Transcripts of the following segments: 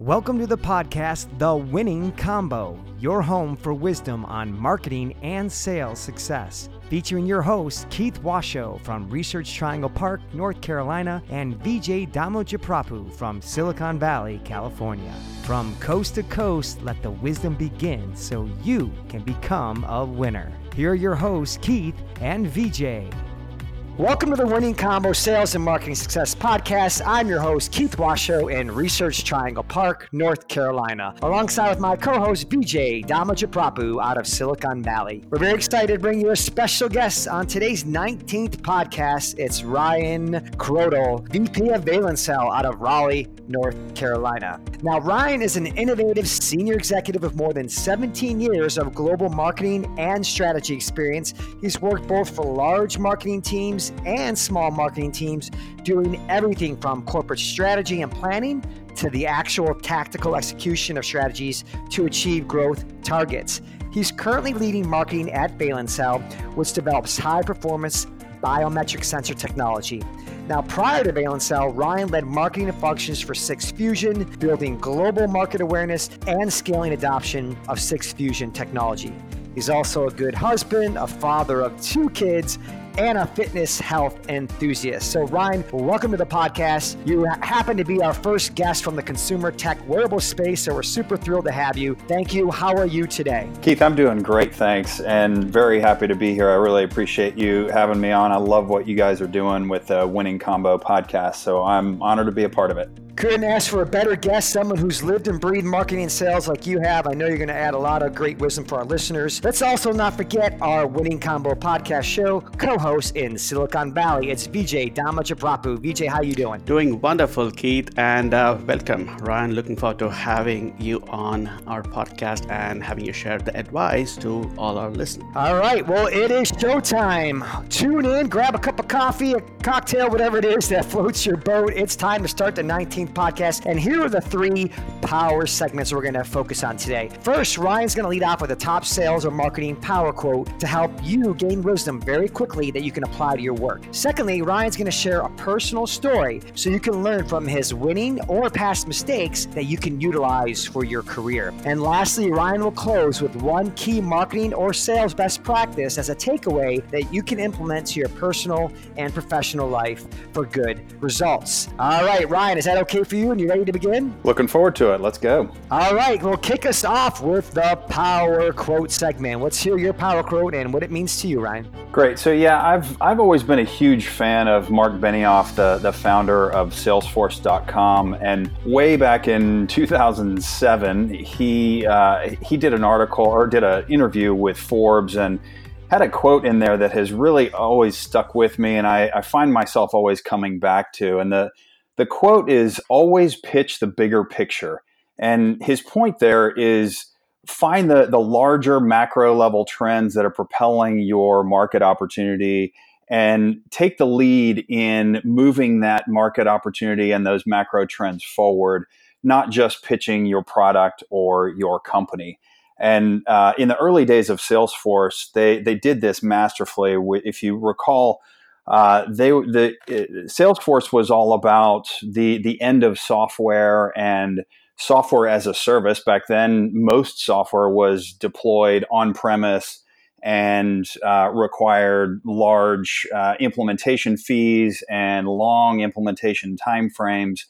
Welcome to the podcast, The Winning Combo, your home for wisdom on marketing and sales success. Featuring your host, Keith Washoe from Research Triangle Park, North Carolina, and Vijay Damajaprapu from Silicon Valley, California. From coast to coast, let the wisdom begin so you can become a winner. Here are your hosts, Keith and Vijay. Welcome to the Winning Combo Sales and Marketing Success Podcast. I'm your host, Keith Washoe in Research Triangle Park, North Carolina, alongside with my co-host, Vijay Damajaprapu out of Silicon Valley. We're very excited to bring you a special guest on today's 19th podcast. It's Ryan Kraudel, VP of Valencell out of Raleigh, North Carolina. Now, Ryan is an innovative senior executive with more than 17 years of global marketing and strategy experience. He's worked both for large marketing teams and small marketing teams doing everything from corporate strategy and planning to the actual tactical execution of strategies to achieve growth targets. He's currently leading marketing at Valencell, which develops high performance biometric sensor technology. Now, prior to Valencell, Ryan led marketing functions for 6fusion, building global market awareness and scaling adoption of 6fusion technology. He's also a good husband, a father of two kids, and a fitness health enthusiast. So, Ryan, welcome to the podcast. You happen to be our first guest from the consumer tech wearable space, so we're super thrilled to have you. Thank you. How are you today? Keith, I'm doing great, thanks, and very happy to be here. I really appreciate you having me on. I love what you guys are doing with the Winning Combo podcast, so I'm honored to be a part of it. Couldn't ask for a better guest, someone who's lived and breathed marketing and sales like you have. I know you're going to add a lot of great wisdom for our listeners. Let's also not forget our Winning Combo podcast show co-host in Silicon Valley. It's Vijay Damajaprapu. Vijay, how you doing? Doing wonderful, Keith, and uh, welcome, Ryan. Looking forward to having you on our podcast and having you share the advice to all our listeners. All right, well, it is showtime. Tune in, grab a cup of coffee, a cocktail, whatever it is that floats your boat. It's time to start the 19th podcast. And here are the three power segments we're going to focus on today. First, Ryan's going to lead off with a top sales or marketing power quote to help you gain wisdom very quickly that you can apply to your work. Secondly, Ryan's going to share a personal story so you can learn from his winning or past mistakes that you can utilize for your career. And lastly, Ryan will close with one key marketing or sales best practice as a takeaway that you can implement to your personal and professional life for good results. All right, Ryan, is that okay? Okay for you and you ready to begin? Looking forward to it. Let's go. All right. Well, kick us off with the power quote segment. Let's hear your power quote and what it means to you, Ryan. Great. So yeah, I've I've always been a huge fan of Marc Benioff, the the founder of Salesforce.com, and way back in 2007, he uh, he did an article or did an interview with Forbes and had a quote in there that has really always stuck with me and I, I, find myself always coming back to. And the the quote is always pitch the bigger picture. And his point there is find the, the larger macro level trends that are propelling your market opportunity and take the lead in moving that market opportunity and those macro trends forward, not just pitching your product or your company. And uh, in the early days of Salesforce, they, they did this masterfully. If you recall, uh, they the uh, Salesforce was all about the the end of software and software as a service. Back then, most software was deployed on premise and uh, required large uh, implementation fees and long implementation timeframes.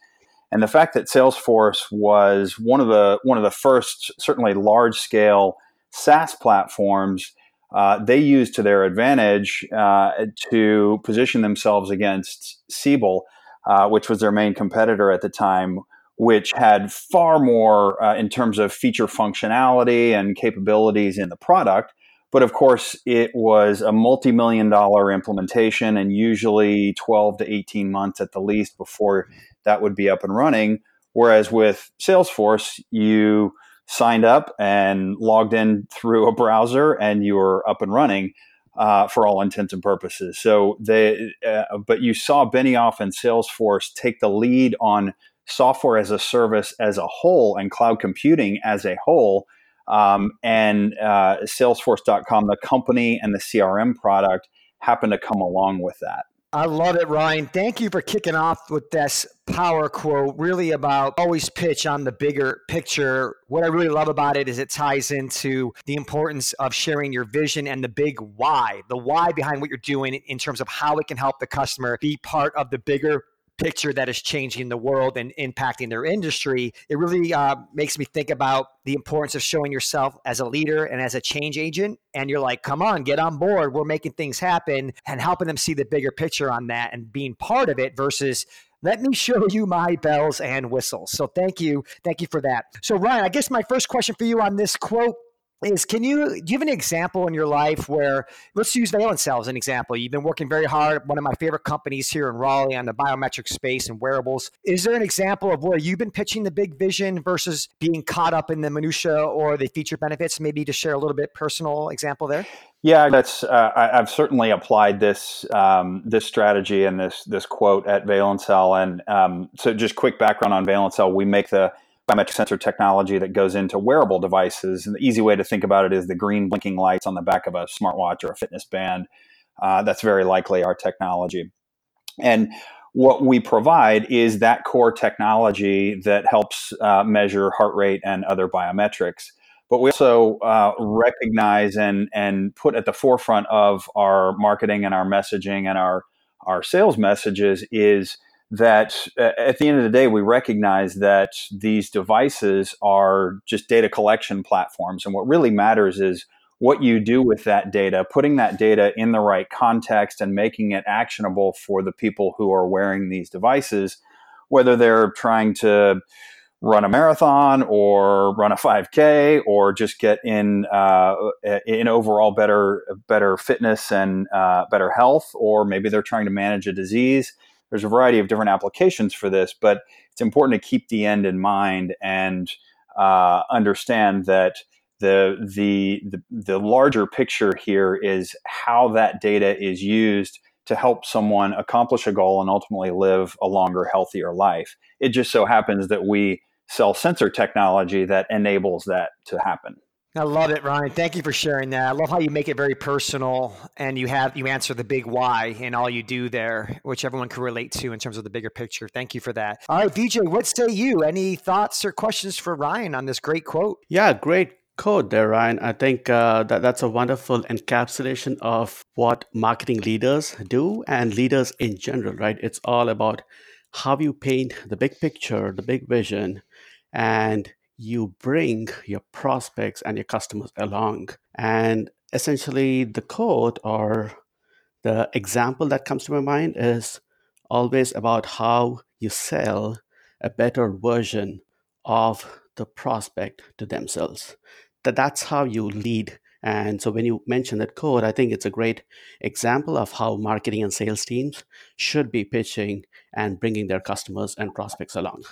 And the fact that Salesforce was one of the one of the first, certainly large scale SaaS platforms uh, they used to their advantage uh, to position themselves against Siebel, uh, which was their main competitor at the time, which had far more uh, in terms of feature functionality and capabilities in the product. But of course, it was a multi million dollar implementation and usually 12 to 18 months at the least before that would be up and running. Whereas with Salesforce, you signed up and logged in through a browser and you were up and running uh, for all intents and purposes. So they, uh, but you saw Benioff and Salesforce take the lead on software as a service as a whole and cloud computing as a whole. Um, and uh, Salesforce.com, the company and the CRM product, happened to come along with that. I love it, Ryan. Thank you for kicking off with this power quote, really about always pitch on the bigger picture. What I really love about it is it ties into the importance of sharing your vision and the big why, the why behind what you're doing in terms of how it can help the customer be part of the bigger picture that is changing the world and impacting their industry, it really uh, makes me think about the importance of showing yourself as a leader and as a change agent. And you're like, come on, get on board. We're making things happen and helping them see the bigger picture on that and being part of it versus let me show you my bells and whistles. So thank you. Thank you for that. So, Ryan, I guess my first question for you on this quote is can you do you have an example in your life where let's use Valencell as an example. You've been working very hard, one of my favorite companies here in Raleigh on the biometric space and wearables. Is there an example of where you've been pitching the big vision versus being caught up in the minutia or the feature benefits? Maybe to share a little bit personal example there. Yeah, that's uh, I, have certainly applied this um, this strategy and this this quote at Valencell. And um, so, just quick background on Valencell: we make the biometric sensor technology that goes into wearable devices. And the easy way to think about it is the green blinking lights on the back of a smartwatch or a fitness band. Uh, that's very likely our technology. And what we provide is that core technology that helps uh, measure heart rate and other biometrics. But we also uh, recognize and, and put at the forefront of our marketing and our messaging and our, our sales messages is that uh, at the end of the day, we recognize that these devices are just data collection platforms. And what really matters is what you do with that data, putting that data in the right context and making it actionable for the people who are wearing these devices, whether they're trying to run a marathon or run a 5K or just get in uh, in overall better better fitness and uh, better health, or maybe they're trying to manage a disease there's a variety of different applications for this, but it's important to keep the end in mind and uh, understand that the, the the the larger picture here is how that data is used to help someone accomplish a goal and ultimately live a longer, healthier life. It just so happens that we sell sensor technology that enables that to happen. I love it, Ryan. Thank you for sharing that. I love how you make it very personal and you have you answer the big why in all you do there, which everyone can relate to in terms of the bigger picture. Thank you for that. All right, VJ, what say you? Any thoughts or questions for Ryan on this great quote? Yeah, great quote there, Ryan. I think uh, that that's a wonderful encapsulation of what marketing leaders do and leaders in general, right? It's all about how you paint the big picture, the big vision, and you bring your prospects and your customers along. And essentially, the code or the example that comes to my mind is always about how you sell a better version of the prospect to themselves. That that's how you lead. And so when you mention that code, I think it's a great example of how marketing and sales teams should be pitching and bringing their customers and prospects along.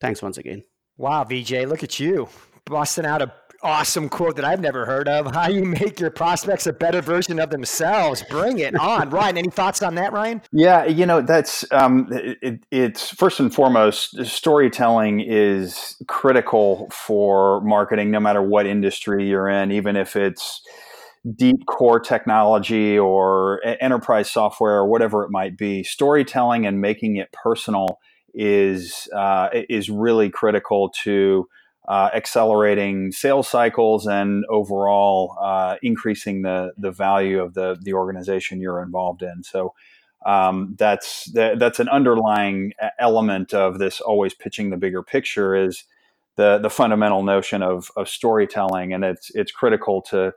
Thanks once again. Wow, VJ, look at you busting out a awesome quote that I've never heard of. How you make your prospects a better version of themselves. Bring it on, Ryan. Any thoughts on that, Ryan? Yeah, you know that's um, it, it's first and foremost storytelling is critical for marketing, no matter what industry you're in, even if it's deep core technology or enterprise software or whatever it might be. Storytelling and making it personal is uh, is really critical to uh, accelerating sales cycles and overall uh, increasing the the value of the the organization you're involved in. So. Um, that's that, that's an underlying element of this always pitching the bigger picture is the the fundamental notion of, of storytelling and it's it's critical to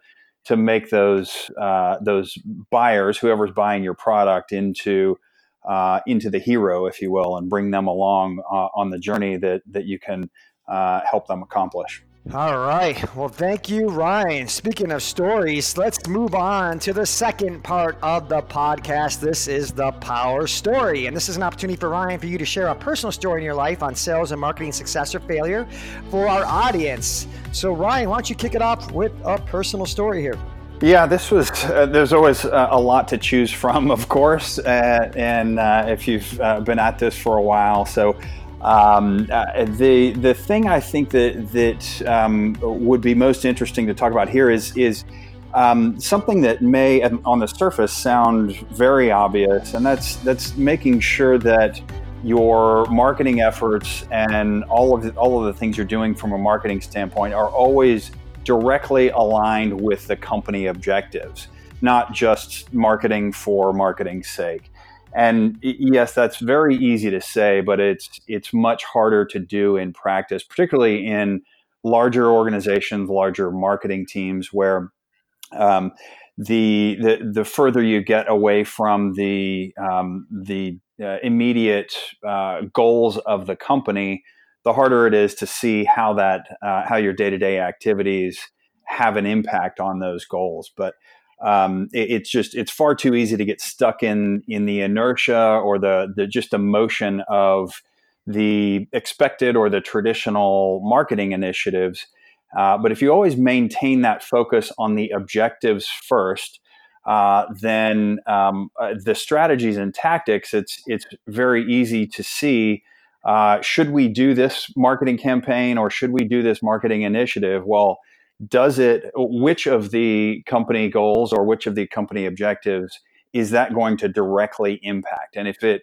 to make those uh, those buyers whoever's buying your product into uh, into the hero, if you will, and bring them along uh, on the journey that that you can uh, help them accomplish. All right. Well, thank you, Ryan. Speaking of stories, let's move on to the second part of the podcast. This is the power story. And this is an opportunity for Ryan for you to share a personal story in your life on sales and marketing success or failure for our audience. So, Ryan, why don't you kick it off with a personal story here? Yeah, this was. Uh, there's always uh, a lot to choose from, of course, uh, and uh, if you've uh, been at this for a while, so um, uh, the the thing I think that that um, would be most interesting to talk about here is is um, something that may, on the surface, sound very obvious, and that's that's making sure that your marketing efforts and all of the, all of the things you're doing from a marketing standpoint are always directly aligned with the company objectives, not just marketing for marketing's sake. And yes, that's very easy to say, but it's it's much harder to do in practice, particularly in larger organizations, larger marketing teams, where um, the, the the further you get away from the um, the uh, immediate uh, goals of the company, the harder it is to see how that uh, how your day to day activities have an impact on those goals. But um, it, it's just it's far too easy to get stuck in in the inertia or the the just emotion of the expected or the traditional marketing initiatives. Uh, but if you always maintain that focus on the objectives first, uh, then um, uh, the strategies and tactics, it's it's very easy to see. Uh, should we do this marketing campaign or should we do this marketing initiative? Well, does it which of the company goals or which of the company objectives is that going to directly impact? And if it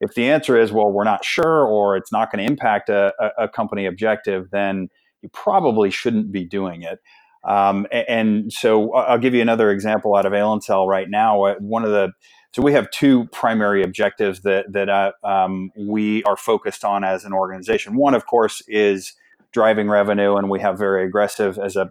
if the answer is well we're not sure or it's not going to impact a, a, company objective then you probably shouldn't be doing it. Um, and, so i'll give you another example out of Valencell right now. Uh, one of the so we have two primary objectives that that uh, um, we are focused on as an organization one of course is driving revenue, and we have very aggressive as a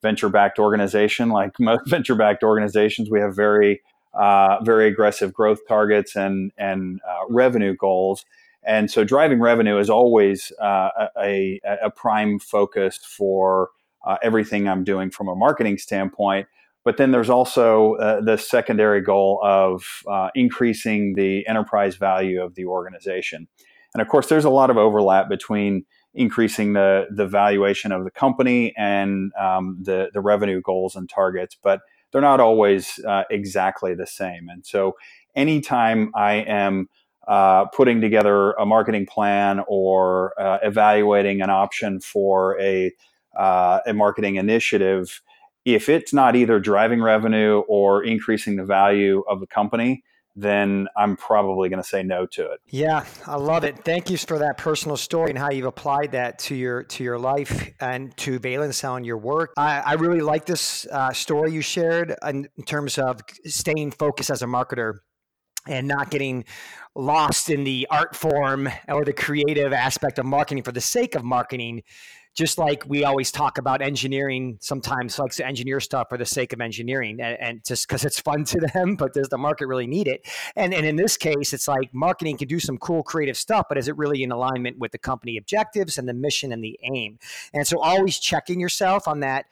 venture backed organization. Like most venture backed organizations, we have very uh, very aggressive growth targets and and uh, revenue goals. And so, driving revenue is always uh, a, a, prime focus for uh, everything I'm doing from a marketing standpoint. But then there's also uh, the secondary goal of uh, increasing the enterprise value of the organization. And of course, there's a lot of overlap between increasing the the valuation of the company and um, the the revenue goals and targets, but they're not always uh, exactly the same. And so, anytime I am uh, putting together a marketing plan or uh, evaluating an option for a uh, a marketing initiative, if it's not either driving revenue or increasing the value of the company, then I'm probably going to say no to it. Yeah, I love it. Thank you for that personal story and how you've applied that to your to your life and to Valencell and your work. I, I really like this uh, story you shared in, in terms of staying focused as a marketer and not getting lost in the art form or the creative aspect of marketing for the sake of marketing just like we always talk about engineering sometimes likes to engineer stuff for the sake of engineering and, and just because it's fun to them but does the market really need it and, and in this case it's like marketing can do some cool creative stuff but is it really in alignment with the company objectives and the mission and the aim and so always checking yourself on that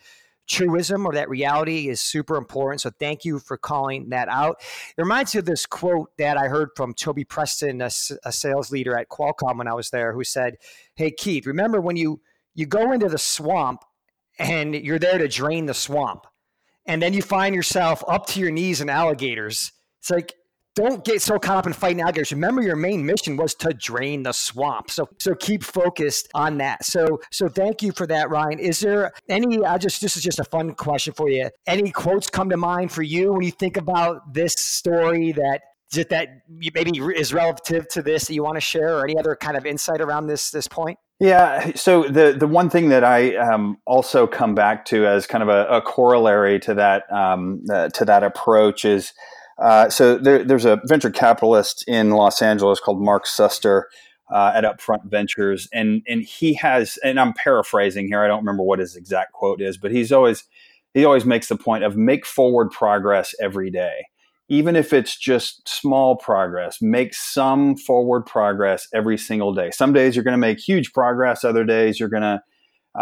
truism or that reality is super important. So thank you for calling that out. It reminds me of this quote that I heard from Toby Preston, a, a, sales leader at Qualcomm when I was there, who said, Hey, Keith, remember when you you go into the swamp and you're there to drain the swamp. And then you find yourself up to your knees in alligators. It's like, don't get so caught up in fighting alligators. Remember, your main mission was to drain the swamp. So, so keep focused on that. So, so thank you for that, Ryan. Is there any? I just this is just a fun question for you. Any quotes come to mind for you when you think about this story that that maybe is relative to this that you want to share, or any other kind of insight around this this point? Yeah. So the the one thing that I um, also come back to as kind of a, a corollary to that um, uh, to that approach is uh, so there, there's a venture capitalist in Los Angeles called Mark Suster. Uh, at Upfront Ventures, and and he has, and I'm paraphrasing here. I don't remember what his exact quote is, but he's always he always makes the point of make forward progress every day even if it's just small progress, make some forward progress every single day. Some days you're going to make huge progress, other days you're going to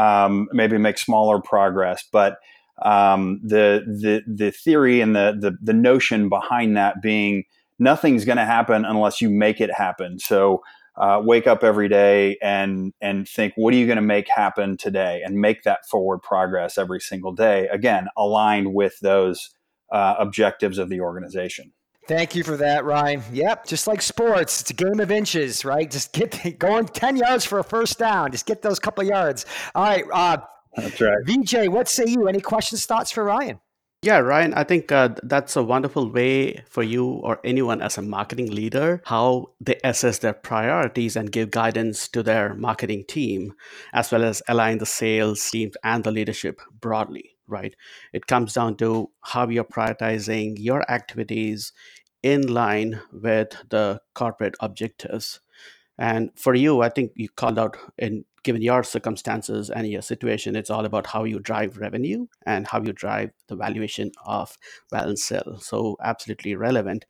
um, maybe make smaller progress. But um, the the the theory and the, the the notion behind that being nothing's going to happen unless you make it happen. So uh, wake up every day and and think what are you going to make happen today and make that forward progress every single day. Again, aligned with those uh, objectives of the organization. Thank you for that, Ryan. Yep, just like sports, it's a game of inches, right? Just get going 10 yards for a first down. Just get those couple yards. All right. Uh, That's right. VJ, what say you? Any questions, thoughts for Ryan? Yeah, Ryan, I think uh, that's a wonderful way for you or anyone as a marketing leader how they assess their priorities and give guidance to their marketing team, as well as align the sales teams and the leadership broadly, right? It comes down to how you're prioritizing your activities in line with the corporate objectives. And for you, I think you called out in given your circumstances and your situation, it's all about how you drive revenue and how you drive the valuation of Valencell. So absolutely relevant.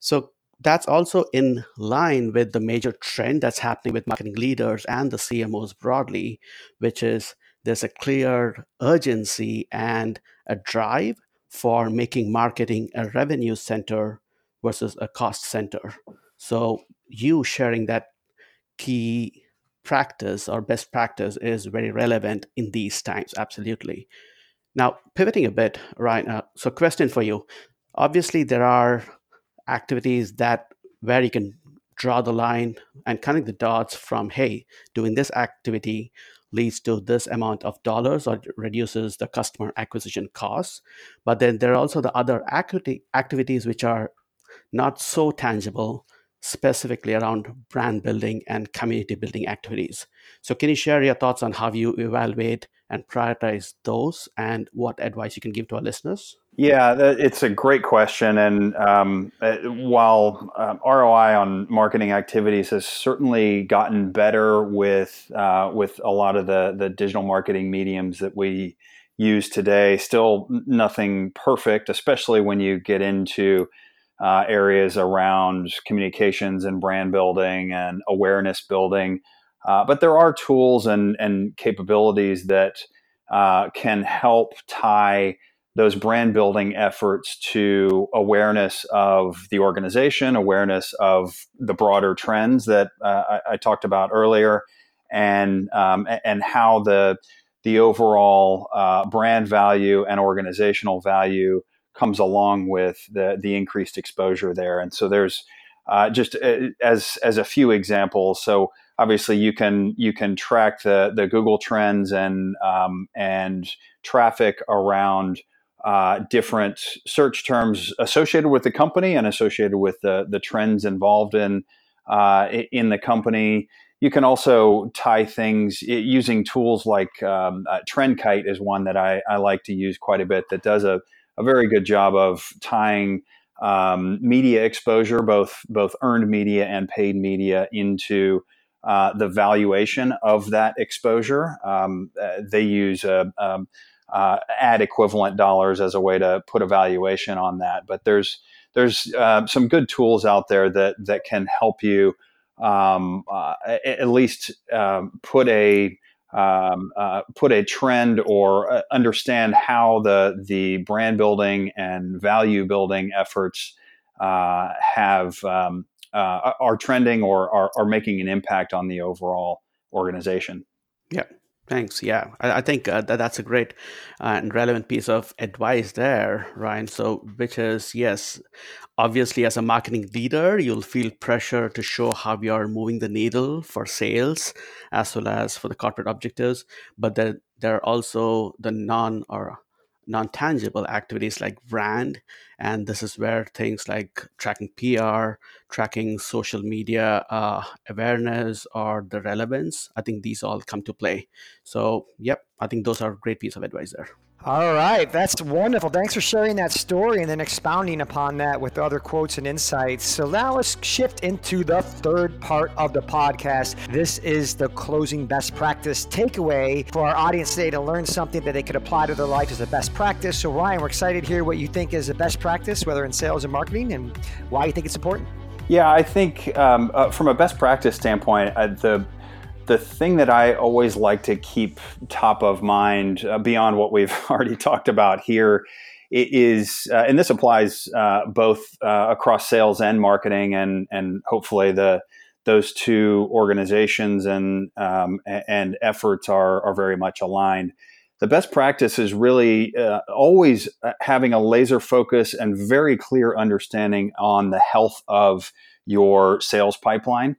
So that's also in line with the major trend that's happening with marketing leaders and the CMOs broadly, which is there's a clear urgency and a drive for making marketing a revenue center versus a cost center. So you sharing that key practice or best practice is very relevant in these times absolutely now pivoting a bit right now so question for you obviously there are activities that where you can draw the line and connect the dots from hey doing this activity leads to this amount of dollars or reduces the customer acquisition costs but then there are also the other activity, activities which are not so tangible specifically around brand building and community building activities. So, can you share your thoughts on how you evaluate and prioritize those and what advice you can give to our listeners? Yeah, it's a great question. And um, uh, while um, ROI on marketing activities has certainly gotten better with uh, with a lot of the the digital marketing mediums that we use today, still nothing perfect, especially when you get into uh, areas around communications and brand building and awareness building. Uh, but there are tools and, and capabilities that uh, can help tie those brand building efforts to awareness of the organization, awareness of the broader trends that uh, I, I, talked about earlier, and um, and how the the overall uh, brand value and organizational value comes along with the the increased exposure there. And so there's uh, just uh, as as a few examples. So obviously you can you can track the the Google trends and um, and traffic around. Uh, different search terms associated with the company and associated with the, the trends involved in uh, in the company. You can also tie things using tools like um, uh, TrendKite is one that I, I, like to use quite a bit that does a a very good job of tying um, media exposure, both both earned media and paid media, into uh, the valuation of that exposure. Um, uh, they use a, um, uh, ad equivalent dollars as a way to put a valuation on that. But there's there's uh, some good tools out there that that can help you um, uh, at least um, put a um, uh, put a trend or uh, understand how the the brand building and value building efforts uh, have um, uh, are trending or are, are making an impact on the overall organization. Yeah, Thanks. Yeah, I, I think uh, that that's a great uh, and relevant piece of advice there, Ryan. So, which is yes, obviously, as a marketing leader, you'll feel pressure to show how you're moving the needle for sales as well as for the corporate objectives. But then there are also the non or non-tangible activities like brand and this is where things like tracking pr tracking social media uh, awareness or the relevance i think these all come to play so yep i think those are great piece of advice there all right, that's wonderful. Thanks for sharing that story and then expounding upon that with other quotes and insights. So now let's shift into the third part of the podcast. This is the closing best practice takeaway for our audience today to learn something that they could apply to their life as a best practice. So Ryan, we're excited to hear what you think is the best practice, whether in sales and marketing, and why you think it's important. Yeah, I think um, uh, from a best practice standpoint, uh, the the thing that I always like to keep top of mind uh, beyond what we've already talked about here is, uh, and this applies uh, both uh, across sales and marketing, and and hopefully the those two organizations and um, and efforts are are very much aligned. The best practice is really uh, always uh, having a laser focus and very clear understanding on the health of your sales pipeline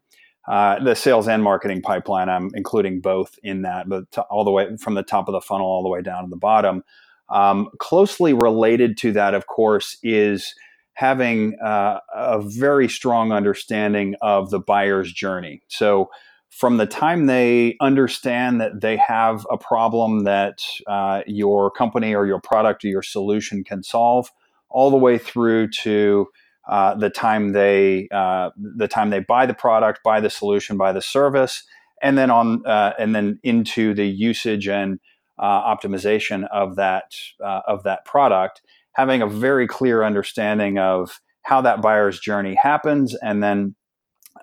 uh, the sales and marketing pipeline. I'm including both in that, but to, all the way from the top of the funnel all the way down to the bottom. Um, closely related to that, of course, is having uh, a very strong understanding of the buyer's journey. So, from the time they understand that they have a problem that uh, your company or your product or your solution can solve, all the way through to uh, the time they uh, the time they buy the product, buy the solution, buy the service, and then on uh, and then into the usage and uh, optimization of that uh, of that product, having a very clear understanding of how that buyer's journey happens, and then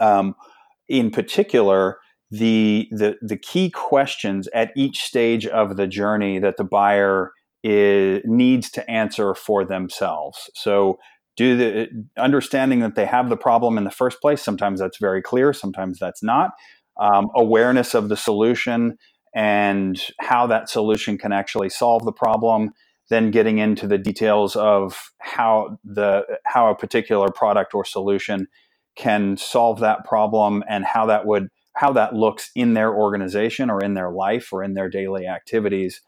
um, in particular the, the the key questions at each stage of the journey that the buyer is, needs to answer for themselves. So do the understanding that they have the problem in the first place sometimes that's very clear sometimes that's not um, awareness of the solution and how that solution can actually solve the problem then getting into the details of how the how a particular product or solution can solve that problem and how that would how that looks in their organization or in their life or in their daily activities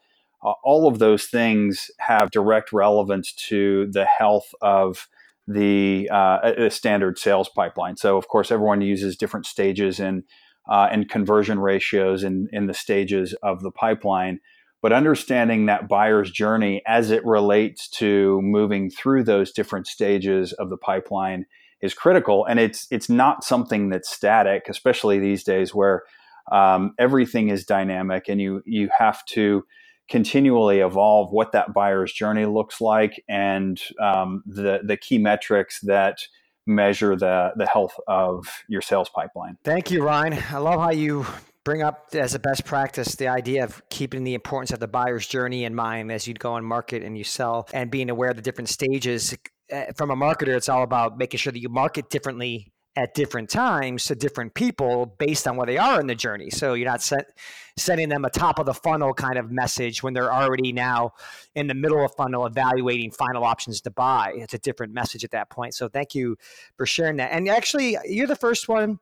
uh, all of those things have direct relevance to the health of the uh, standard sales pipeline. So, of course, everyone uses different stages and uh, and conversion ratios in in the stages of the pipeline. But understanding that buyer's journey as it relates to moving through those different stages of the pipeline is critical, and it's it's not something that's static, especially these days where um, everything is dynamic, and you you have to continually evolve what that buyer's journey looks like and um, the the key metrics that measure the the health of your sales pipeline. Thank you, Ryan. I love how you bring up as a best practice the idea of keeping the importance of the buyer's journey in mind as you go and market and you sell and being aware of the different stages Eh, from a marketer it's all about making sure that you market differently at different times to different people based on where they are in the journey. So you're not set, sending them a top of the funnel kind of message when they're already now in the middle of funnel evaluating final options to buy. It's a different message at that point. So thank you for sharing that. And actually, you're the first one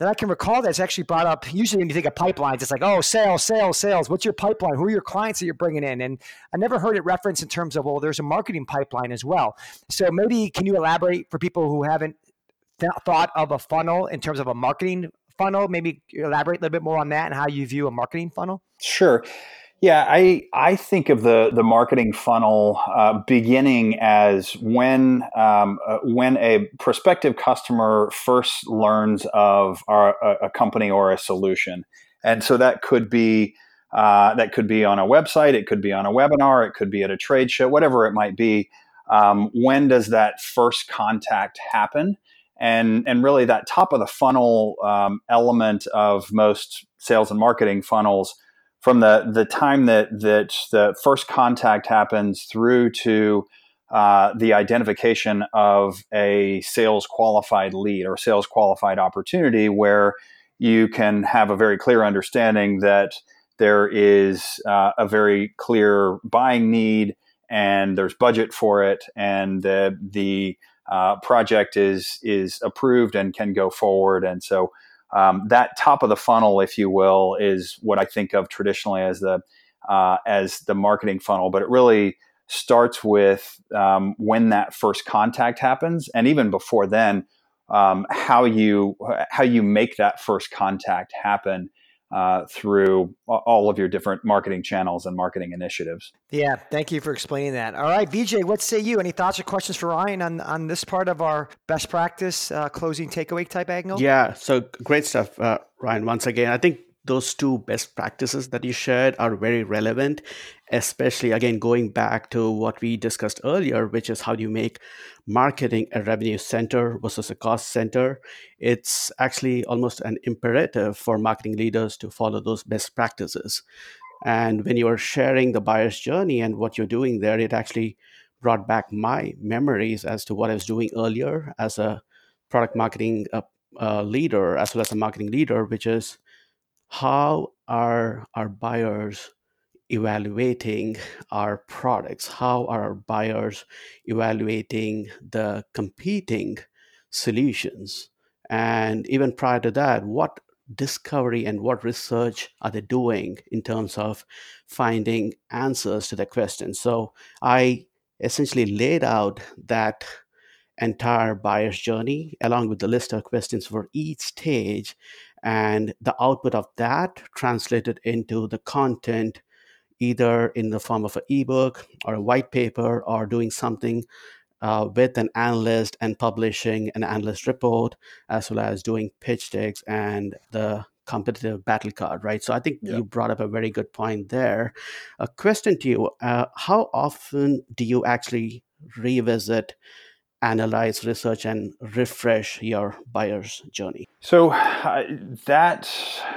that I can recall that's actually brought up. Usually, when you think of pipelines, it's like, oh, sales, sales, sales. What's your pipeline? Who are your clients that you're bringing in? And I never heard it referenced in terms of, well, there's a marketing pipeline as well. So maybe can you elaborate for people who haven't th- thought of a funnel in terms of a marketing funnel? Maybe elaborate a little bit more on that and how you view a marketing funnel. Sure. Yeah, I I think of the the marketing funnel uh, beginning as when um, uh, when a prospective customer first learns of our, a, a, company or a solution, and so that could be uh, that could be on a website, it could be on a webinar, it could be at a trade show, whatever it might be. Um, when does that first contact happen? and and really that top of the funnel um, element of most sales and marketing funnels from the the time that that the first contact happens through to uh, the identification of a sales qualified lead or sales qualified opportunity where you can have a very clear understanding that there is uh, a very clear buying need and there's budget for it and the the uh, project is is approved and can go forward. And so um, that top of the funnel, if you will, is what I think of traditionally as the uh, as the marketing funnel. But it really starts with um, when that first contact happens, and even before then, um, how you how you make that first contact happen uh, through all of your different marketing channels and marketing initiatives. Yeah, thank you for explaining that. All right, VJ, what say you? Any thoughts or questions for Ryan on, on this part of our best practice uh, closing takeaway type angle? Yeah, so great stuff, uh, Ryan. Once again, I think those two best practices that you shared are very relevant, especially again going back to what we discussed earlier, which is how do you make marketing a revenue center versus a cost center. It's actually almost an imperative for marketing leaders to follow those best practices. And when you are sharing the buyer's journey and what you're doing there, it actually brought back my memories as to what I was doing earlier as a product marketing uh, uh, leader, as well as a marketing leader, which is how are our buyers evaluating our products? How are our buyers evaluating the competing solutions? And even prior to that, what discovery and what research are they doing in terms of finding answers to the questions. So I essentially laid out that entire buyer's journey along with the list of questions for each stage and the output of that translated into the content either in the form of an ebook or a white paper or doing something uh, with an analyst and publishing an analyst report as well as doing pitch decks and the competitive battle card right so i think yeah. you brought up a very good point there a question to you uh, how often do you actually revisit analyze, research, and refresh your buyer's journey? So uh, that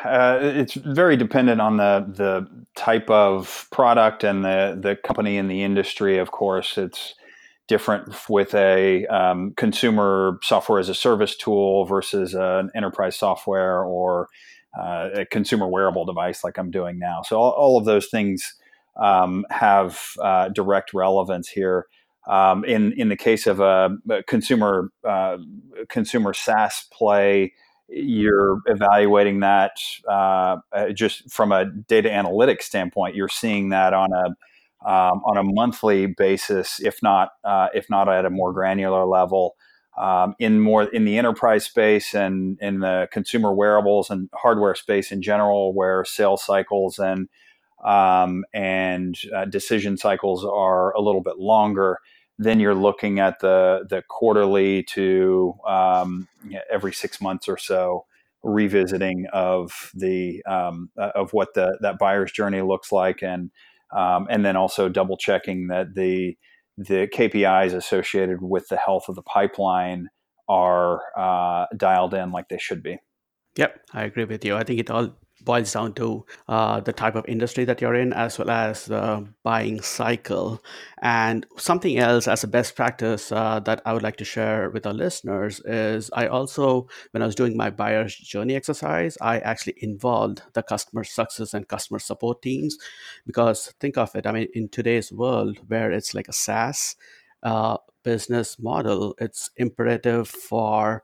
uh, it's very dependent on the the type of product and the the company and the industry. Of course, it's different with a um, consumer software as a service tool versus an enterprise software or uh, a consumer wearable device like I'm doing now. So all, all of those things um, have uh, direct relevance here. Um, in in the case of a, a consumer uh, consumer SaaS play, you're evaluating that uh, uh, just from a data analytics standpoint. You're seeing that on a um, on a monthly basis, if not uh, if not at a more granular level. Um, in more in the enterprise space and in the consumer wearables and hardware space in general, where sales cycles and um, and uh, decision cycles are a little bit longer then you're looking at the the quarterly to um, every six months or so revisiting of the um, uh, of what the that buyer's journey looks like and um, and then also double checking that the the KPIs associated with the health of the pipeline are uh, dialed in like they should be. Yep, I agree with you. I think it all boils down to uh, the type of industry that you're in as well as the buying cycle. And something else as a best practice uh, that i would like to share with our listeners is i also when i was doing my buyer's journey exercise i actually involved the customer success and customer support teams. Because think of it i mean in today's world where it's like a saas uh, business model it's imperative for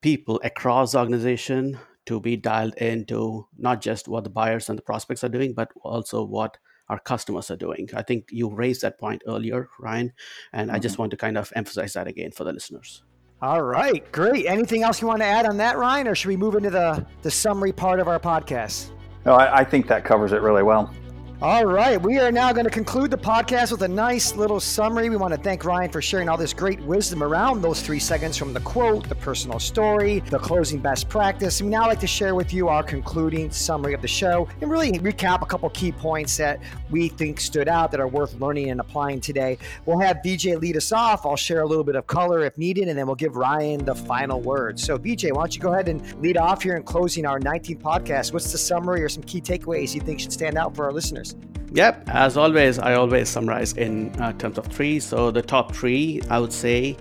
people across the organization to be dialed into not just what the buyers and the prospects are doing, but also what our customers are doing. I think you raised that point earlier, Ryan, and mm-hmm. I just mm-hmm. want to kind of emphasize that again for the listeners. All right, great. Anything else you want to add on that, Ryan, or should we move into the, the summary part of our podcast? No, I, I think that covers it really well. All right, we are now going to conclude the podcast with a nice little summary. We want to thank Ryan for sharing all this great wisdom around those three seconds from the quote, the personal story, the closing best practice. We now like to share with you our concluding summary of the show and really recap a couple key points that we think stood out that are worth learning and applying today. We'll have VJ lead us off. I'll share a little bit of color if needed, and then we'll give Ryan the final word. So, VJ, why don't you go ahead and lead off here in closing our 19th podcast? What's the summary or some key takeaways you think should stand out for our listeners? Yep, as always, I always summarize in uh, terms of three. So the top three, I would say,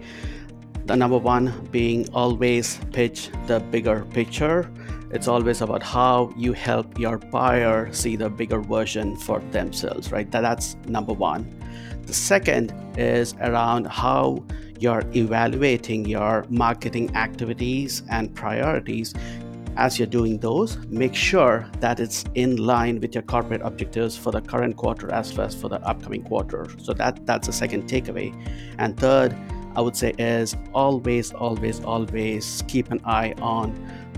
the number one being always pitch the bigger picture. It's always about how you help your buyer see the bigger version for themselves, right? That, that's number one. The second is around how you're evaluating your marketing activities and priorities as you're doing those, make sure that it's in line with your corporate objectives for the current quarter as well as for the upcoming quarter. So that that's the second takeaway. And third, I would say is always, always, always keep an eye on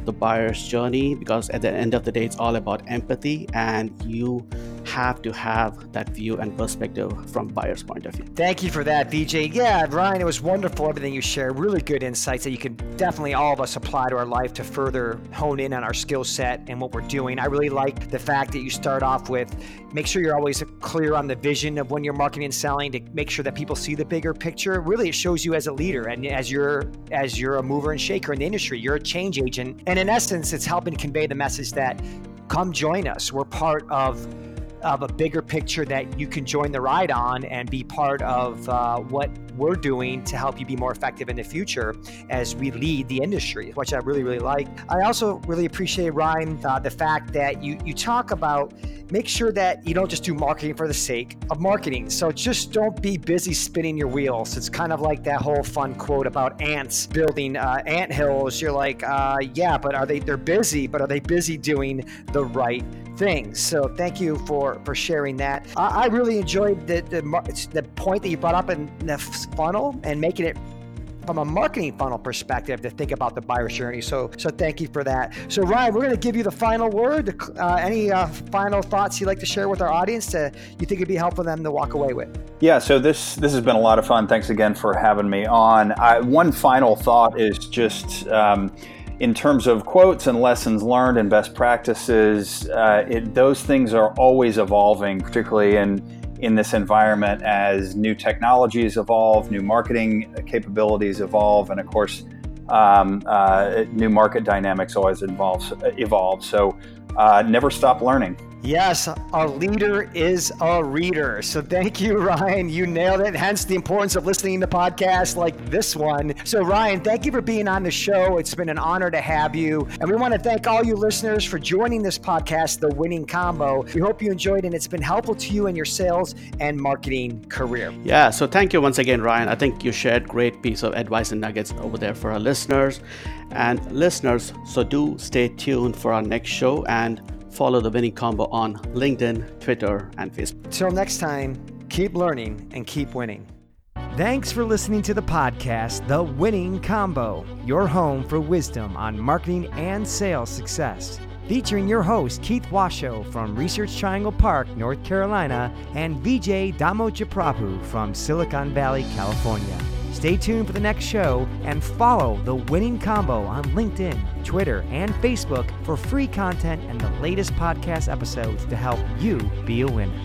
the buyer's journey because at the end of the day, it's all about empathy and you have to have that view and perspective from buyer's point of view. Thank you for that, VJ. Yeah, Ryan, it was wonderful everything you shared. Really good insights that you can definitely all of us apply to our life to further hone in on our skill set and what we're doing. I really like the fact that you start off with make sure you're always clear on the vision of when you're marketing and selling to make sure that people see the bigger picture. Really, it shows you as a leader and as you're as you're a mover and shaker in the industry. You're a change agent, and in essence, it's helping convey the message that come join us. We're part of of a bigger picture that you can join the ride on and be part of uh, what we're doing to help you be more effective in the future as we lead the industry, which I really, really like. I also really appreciate, Ryan, uh, the fact that you, you talk about make sure that you don't just do marketing for the sake of marketing. So just don't be busy spinning your wheels. It's kind of like that whole fun quote about ants building uh, ant hills. You're like, uh, yeah, but are they? They're busy, but are they busy doing the right things. So thank you for for sharing that. I, I really enjoyed the, the the point that you brought up in the funnel and making it from a marketing funnel perspective to think about the buyer's journey. So, so thank you for that. So, Ryan, we're going to give you the final word. Uh, any uh, final thoughts you'd like to share with our audience to you think it'd be helpful for them to walk away with? Yeah. So this this has been a lot of fun. Thanks again for having me on. I, one final thought is just. Um, in terms of quotes and lessons learned and best practices, uh, it, those things are always evolving, particularly in in this environment as new technologies evolve, new marketing capabilities evolve, and of course, um, uh, new market dynamics always involves, evolve. So uh, never stop learning. Yes, a leader is a reader. So thank you, Ryan. You nailed it. Hence the importance of listening to podcasts like this one. So, Ryan, thank you for being on the show. It's been an honor to have you. And we want to thank all you listeners for joining this podcast, The Winning Combo. We hope you enjoyed and it's been helpful to you in your sales and marketing career. Yeah, so thank you once again, Ryan. I think you shared great piece of advice and nuggets over there for our listeners. And listeners, so do stay tuned for our next show and Follow the winning combo on LinkedIn, Twitter, and Facebook. Till next time, keep learning and keep winning. Thanks for listening to the podcast, The Winning Combo, your home for wisdom on marketing and sales success. Featuring your host, Keith Washoe from Research Triangle Park, North Carolina, and Vijay Damojaprabhu from Silicon Valley, California. Stay tuned for the next show and follow The Winning Combo on LinkedIn, Twitter, and Facebook for free content and the latest podcast episodes to help you be a winner.